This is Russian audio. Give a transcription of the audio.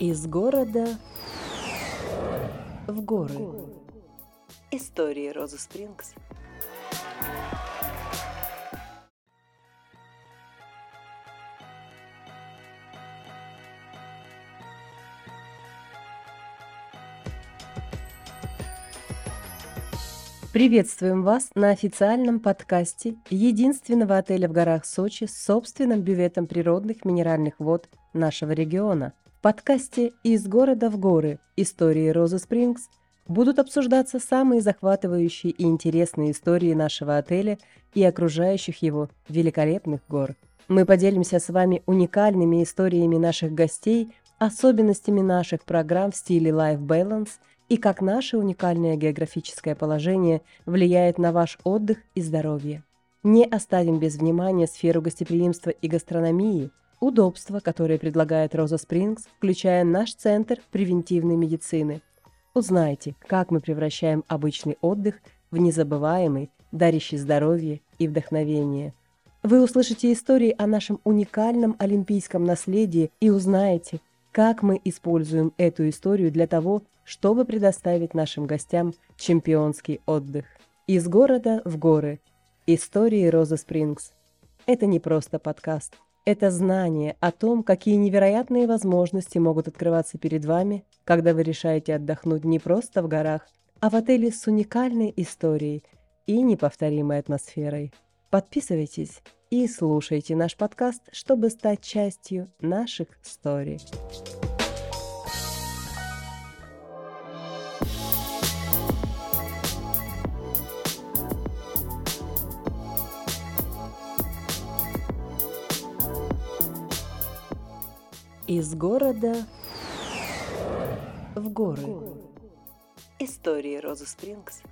Из города в горы. Истории Розы Спрингс. Приветствуем вас на официальном подкасте единственного отеля в горах Сочи с собственным бюветом природных минеральных вод нашего региона. В подкасте «Из города в горы. Истории Розы Спрингс» будут обсуждаться самые захватывающие и интересные истории нашего отеля и окружающих его великолепных гор. Мы поделимся с вами уникальными историями наших гостей, особенностями наших программ в стиле Life Balance – и как наше уникальное географическое положение влияет на ваш отдых и здоровье. Не оставим без внимания сферу гостеприимства и гастрономии, удобства, которые предлагает Роза Спрингс, включая наш центр превентивной медицины. Узнайте, как мы превращаем обычный отдых в незабываемый, дарящий здоровье и вдохновение. Вы услышите истории о нашем уникальном олимпийском наследии и узнаете, как мы используем эту историю для того, чтобы предоставить нашим гостям чемпионский отдых. Из города в горы. Истории Розы Спрингс. Это не просто подкаст. Это знание о том, какие невероятные возможности могут открываться перед вами, когда вы решаете отдохнуть не просто в горах, а в отеле с уникальной историей и неповторимой атмосферой. Подписывайтесь и слушайте наш подкаст, чтобы стать частью наших историй. Из города в горы. Истории Розы Спрингс